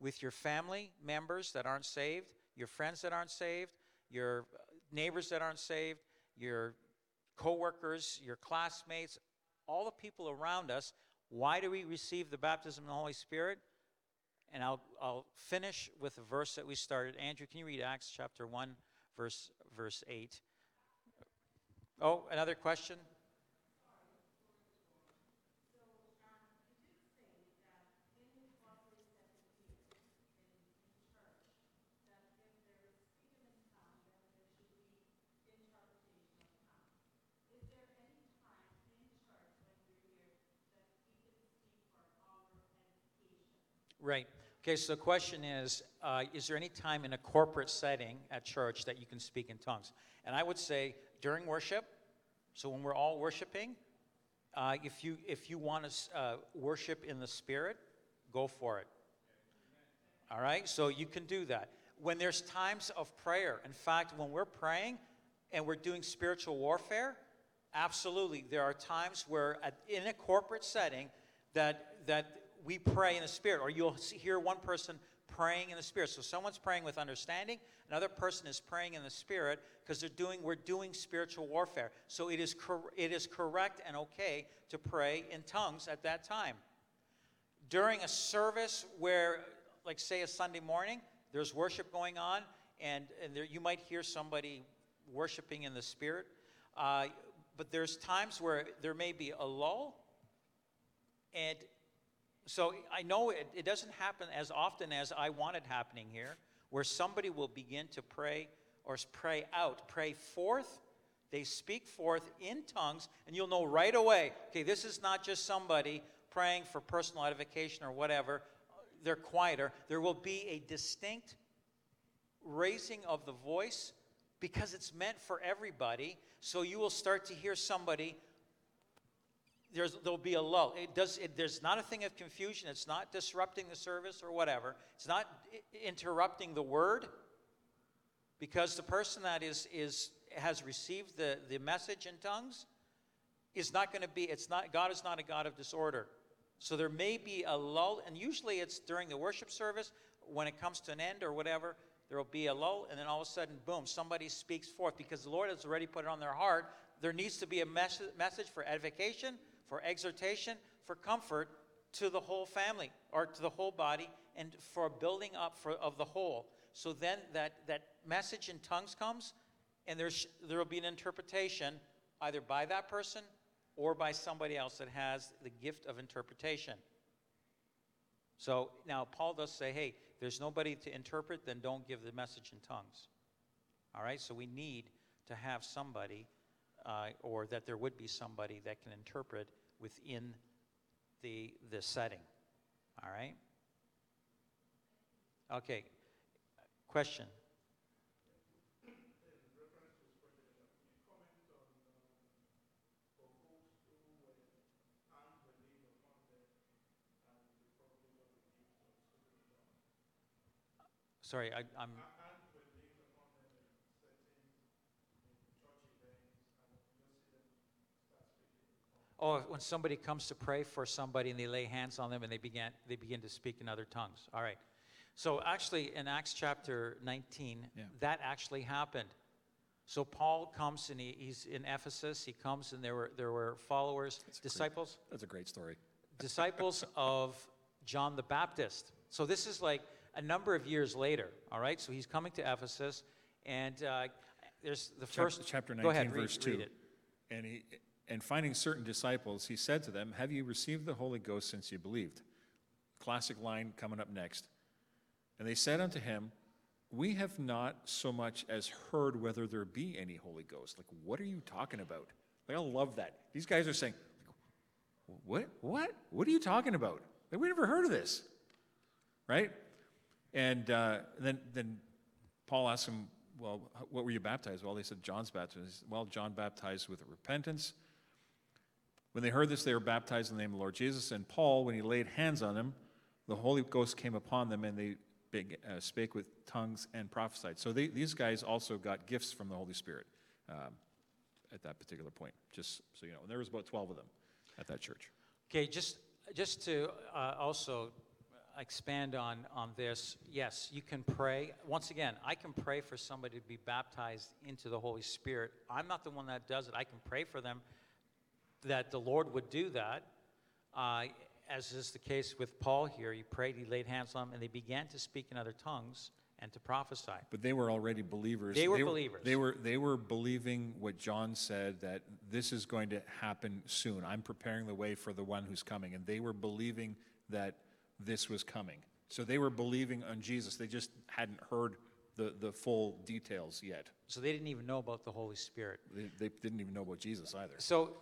with your family members that aren't saved, your friends that aren't saved, your uh, neighbors that aren't saved, your coworkers, your classmates, all the people around us. Why do we receive the baptism of the Holy Spirit? And I'll, I'll finish with the verse that we started. Andrew, can you read Acts chapter 1, verse, verse 8? Oh, another question? Right. Okay, so the question is uh, Is there any time in a corporate setting at church that you can speak in tongues? And I would say during worship, so when we're all worshiping, uh, if, you, if you want to uh, worship in the Spirit, go for it. All right? So you can do that. When there's times of prayer, in fact, when we're praying and we're doing spiritual warfare, absolutely, there are times where at, in a corporate setting that, that we pray in the Spirit, or you'll hear one person praying in the Spirit. So someone's praying with understanding, another person is praying in the Spirit because they're doing we're doing spiritual warfare. So it is cor- it is correct and okay to pray in tongues at that time. During a service where, like say a Sunday morning, there's worship going on, and, and there, you might hear somebody worshiping in the Spirit. Uh, but there's times where there may be a lull, and so I know it, it doesn't happen as often as I want it happening here, where somebody will begin to pray or pray out, pray forth. They speak forth in tongues, and you'll know right away okay, this is not just somebody praying for personal edification or whatever. They're quieter. There will be a distinct raising of the voice because it's meant for everybody. So you will start to hear somebody there's, there'll be a lull. It does, it, there's not a thing of confusion. It's not disrupting the service or whatever. It's not interrupting the word because the person that is, is, has received the, the message in tongues is not going to be, it's not, God is not a God of disorder. So there may be a lull, and usually it's during the worship service when it comes to an end or whatever, there will be a lull, and then all of a sudden, boom, somebody speaks forth because the Lord has already put it on their heart. There needs to be a mes- message for edification, for exhortation, for comfort to the whole family or to the whole body, and for building up for, of the whole. So then that, that message in tongues comes, and there will be an interpretation either by that person or by somebody else that has the gift of interpretation. So now Paul does say, hey, there's nobody to interpret, then don't give the message in tongues. All right, so we need to have somebody, uh, or that there would be somebody that can interpret within the, the setting. All right? Okay, question. Sorry, I, I'm. Oh, when somebody comes to pray for somebody and they lay hands on them and they begin, they begin to speak in other tongues. All right. So actually, in Acts chapter 19, Yeah. that actually happened. So Paul comes and he, he's in Ephesus. He comes and there were, there were followers, great. disciples, That's a great story. disciples of John the Baptist. So this is like a number of years later, all right? So he's coming to Ephesus, and uh, there's the Chap- first. chapter Go 19, ahead, read- verse 2. read it. And, he, and finding certain disciples, he said to them, Have you received the Holy Ghost since you believed? Classic line coming up next. And they said unto him, We have not so much as heard whether there be any Holy Ghost. Like, what are you talking about? Like, I love that. These guys are saying, What? What? What are you talking about? Like, we never heard of this. Right? And uh, then, then Paul asked him, Well, what were you baptized? Well, they said, John's said, Well, John baptized with repentance. When they heard this, they were baptized in the name of the Lord Jesus. And Paul, when he laid hands on them, the Holy Ghost came upon them, and they beg- uh, spake with tongues and prophesied. So they, these guys also got gifts from the Holy Spirit um, at that particular point, just so you know. And there was about 12 of them at that church. Okay, just, just to uh, also expand on, on this, yes, you can pray. Once again, I can pray for somebody to be baptized into the Holy Spirit. I'm not the one that does it. I can pray for them that the Lord would do that. Uh, as is the case with Paul here, he prayed, he laid hands on them, and they began to speak in other tongues and to prophesy. But they were already believers. They were believers. They were, they were believing what John said that this is going to happen soon. I'm preparing the way for the one who's coming. And they were believing that this was coming. So they were believing on Jesus. They just hadn't heard the, the full details yet. So they didn't even know about the Holy Spirit. They, they didn't even know about Jesus either. So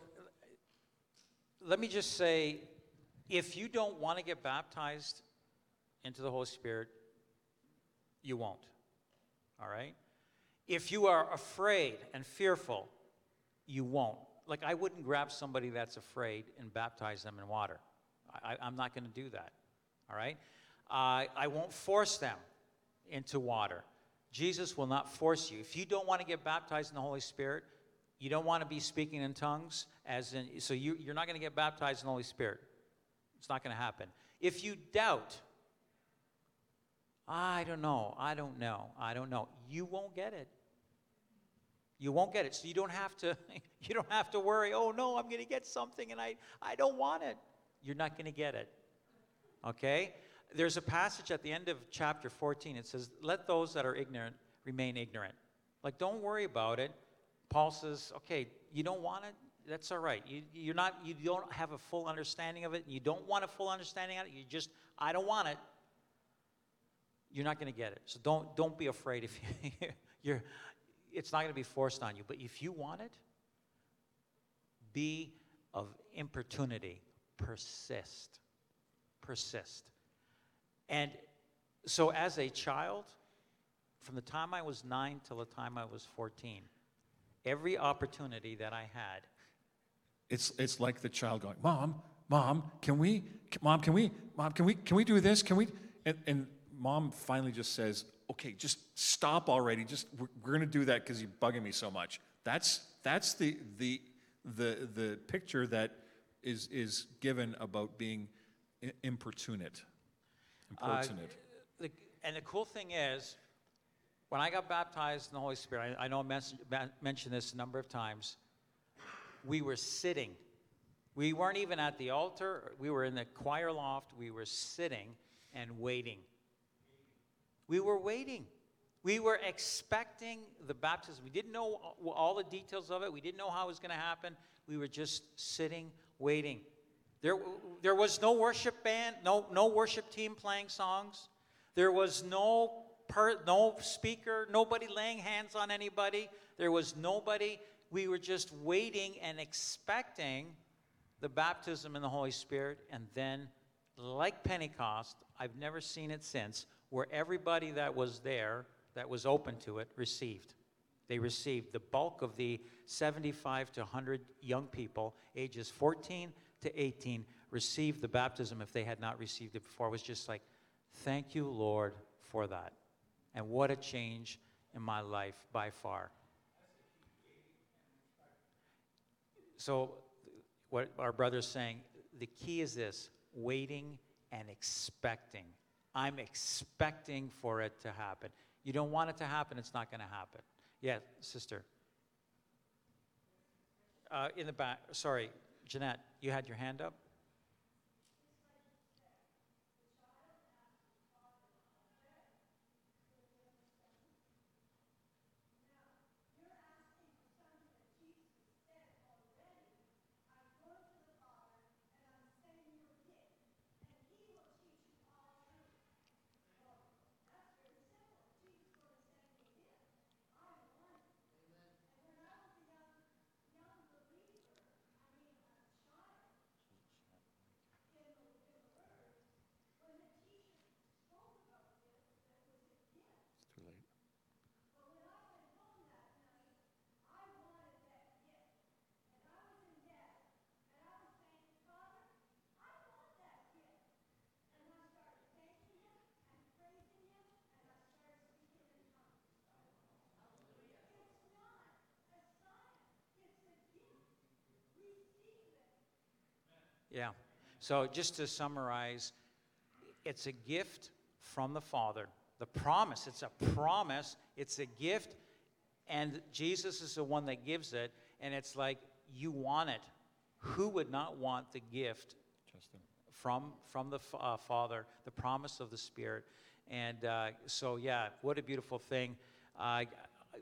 let me just say if you don't want to get baptized into the Holy Spirit, you won't. All right? If you are afraid and fearful, you won't. Like, I wouldn't grab somebody that's afraid and baptize them in water. I, I- I'm not going to do that. All right? Uh, I won't force them into water. Jesus will not force you. If you don't want to get baptized in the Holy Spirit, you don't want to be speaking in tongues, as in, so you, you're not going to get baptized in the Holy Spirit. It's not going to happen. If you doubt, I don't know. I don't know. I don't know. You won't get it. You won't get it. So you don't have to you don't have to worry, "Oh no, I'm going to get something and I I don't want it." You're not going to get it. Okay? There's a passage at the end of chapter 14. It says, "Let those that are ignorant remain ignorant." Like don't worry about it. Paul says, "Okay, you don't want it? That's all right. You you're not you don't have a full understanding of it. You don't want a full understanding of it. You just I don't want it." you're not going to get it. So don't don't be afraid if you, you're it's not going to be forced on you, but if you want it, be of importunity, persist. Persist. And so as a child, from the time I was 9 till the time I was 14, every opportunity that I had, It's, it's like the child going, Mom, Mom, can we, Mom, can we, Mom, can we, can we do this? Can we? And, and mom finally just says, okay, just stop already. Just, we're, we're going to do that because you're bugging me so much. That's, that's the, the, the, the picture that is, is given about being i- importunate. Uh, importunate. the, and the cool thing is, when I got baptized in the Holy Spirit, I, I know I mentioned, mentioned this a number of times. We were sitting. We weren't even at the altar. We were in the choir loft. We were sitting and waiting. We were waiting. We were expecting the baptism. We didn't know all- the details of it. We didn't know how it was going to happen. We were just sitting, waiting. There, there was no worship band, no, no worship team playing songs. There was no, per, no speaker, nobody laying hands on anybody. There was nobody. We were just waiting and expecting the baptism in the Holy Spirit. And then, like Pentecost, I've never seen it since, where everybody that was there, that was open to it, received. They received the bulk of the 75 to 100 young people, ages 14 to 18, received the baptism if they had not received it before. It was just like, thank you, Lord, for that. And what a change in my life by far. So, what our brother's saying, the key is this waiting and expecting. I'm expecting for it to happen. You don't want it to happen, it's not going to happen. Yeah, sister. Uh, in the back, sorry, Jeanette, you had your hand up? Yeah. So just to summarize, it's a gift from the Father. The promise, it's a promise, it's a gift, and Jesus is the one that gives it, and it's like you want it. Who would not want the gift from from the uh, Father, the promise of the Spirit, and uh, so yeah, what a beautiful thing. Uh,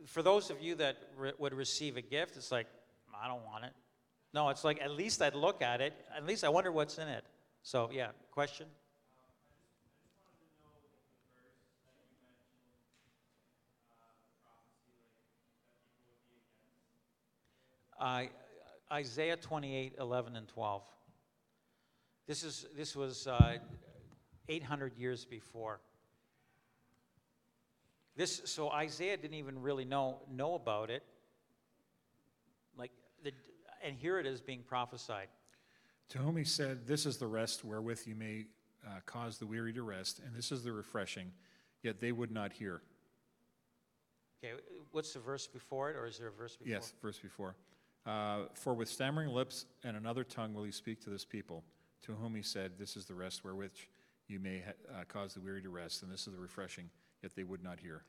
for those of you that re- would receive a gift, it's like I don't want it. No, it's like at least I'd look at it. At least I wonder what's in it. So yeah, question. Uh, Isaiah 28, 11, and 12. This, is, this was uh, 800 years before. This, so Isaiah didn't even really know, know about it. Like, the, and here it is being prophesied. To whom he said, This is the rest wherewith you may uh, cause the weary to rest, and this is the refreshing, yet they would not hear. Okay, what's the verse before it, or is there a verse before? Yes, verse before. Uh, For with stammering lips and another tongue will he speak to this people, to whom he said, This is the rest wherewith you may ha- uh, cause the weary to rest, and this is the refreshing, yet they would not hear.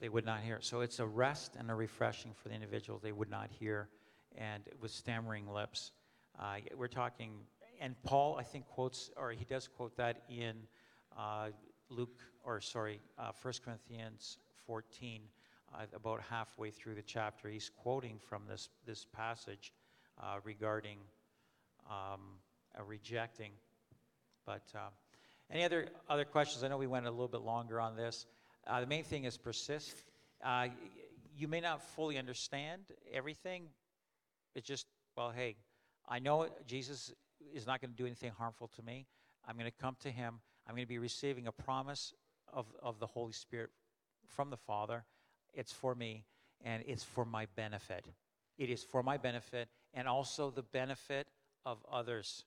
They would not hear. So it's a rest and a refreshing for the individual. They would not hear, and with stammering lips. Uh, we're talking, and Paul, I think, quotes, or he does quote that in uh, Luke, or sorry, uh, 1 Corinthians 14, uh, about halfway through the chapter. He's quoting from this, this passage uh, regarding um, rejecting. But uh, any other, other questions? I know we went a little bit longer on this. Uh, the main thing is persist. You may not fully understand everything. It's just, well, hey, I know Jesus is not going to do anything harmful to me. I'm going to come to him. I'm going to be receiving a promise of, of the Holy Spirit from the Father. It's for me, and it's for my benefit. It is for my benefit and also the benefit of others.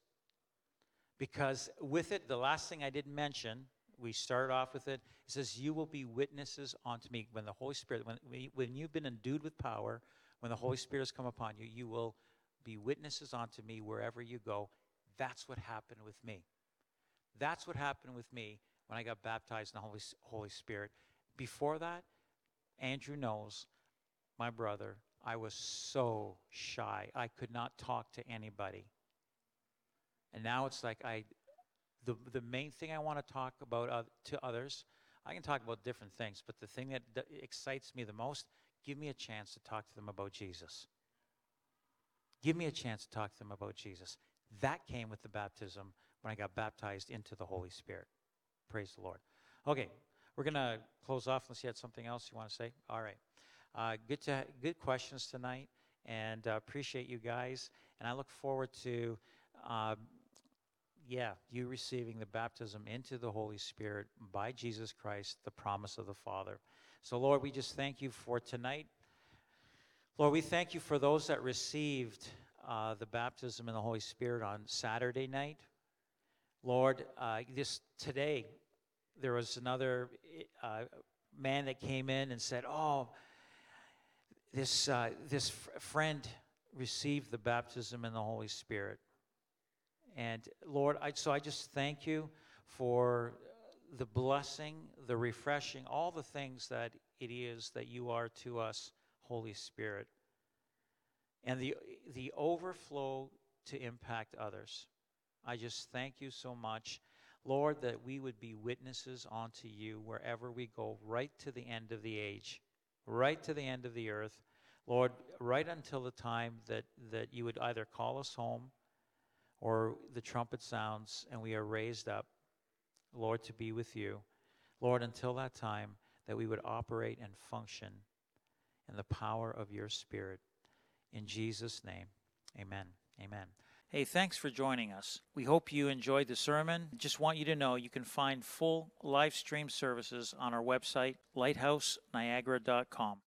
Because with it, the last thing I didn't mention, we started off with it, it says, You will be witnesses unto me. When the Holy Spirit, when, when you've been endued with power, when the Holy Spirit has come upon you, you will be witnesses unto me wherever you go. That's what happened with me. That's what happened with me when I got baptized in the Holy, Holy Spirit. Before that, Andrew knows, my brother, I was so shy. I could not talk to anybody. And now it's like I, the, the main thing I want to talk about uh, to others, I can talk about different things, but the thing that, that excites me the most, give me a chance to talk to them about Jesus. Give me a chance to talk to them about Jesus. That came with the baptism when I got baptized into the Holy Spirit. Praise the Lord. Okay, we're going to close off unless you had something else you want to say. All right. Uh, good to good questions tonight, and uh, appreciate you guys. And I look forward to, uh, yeah, you receiving the baptism into the Holy Spirit by Jesus Christ, the promise of the Father. So, Lord, we just thank you for tonight. Lord, we thank you for those that received uh, the baptism in the Holy Spirit on Saturday night. Lord, uh, this today there was another uh, man that came in and said, "Oh, this uh, this friend received the baptism in the Holy Spirit." And Lord, I, so I just thank you for the blessing, the refreshing, all the things that it is that you are to us, Holy Spirit, and the the overflow to impact others. I just thank you so much. Lord, that we would be witnesses unto you wherever we go, right to the end of the age, right to the end of the earth. Lord, right until the time that, that you would either call us home or the trumpet sounds and we are raised up, Lord, to be with you. Lord, until that time, that we would operate and function in the power of your Spirit. In Jesus' name, amen. Amen. Hey, thanks for joining us. We hope you enjoyed the sermon. Just want you to know you can find full live stream services on our website, lighthouseniagara.com.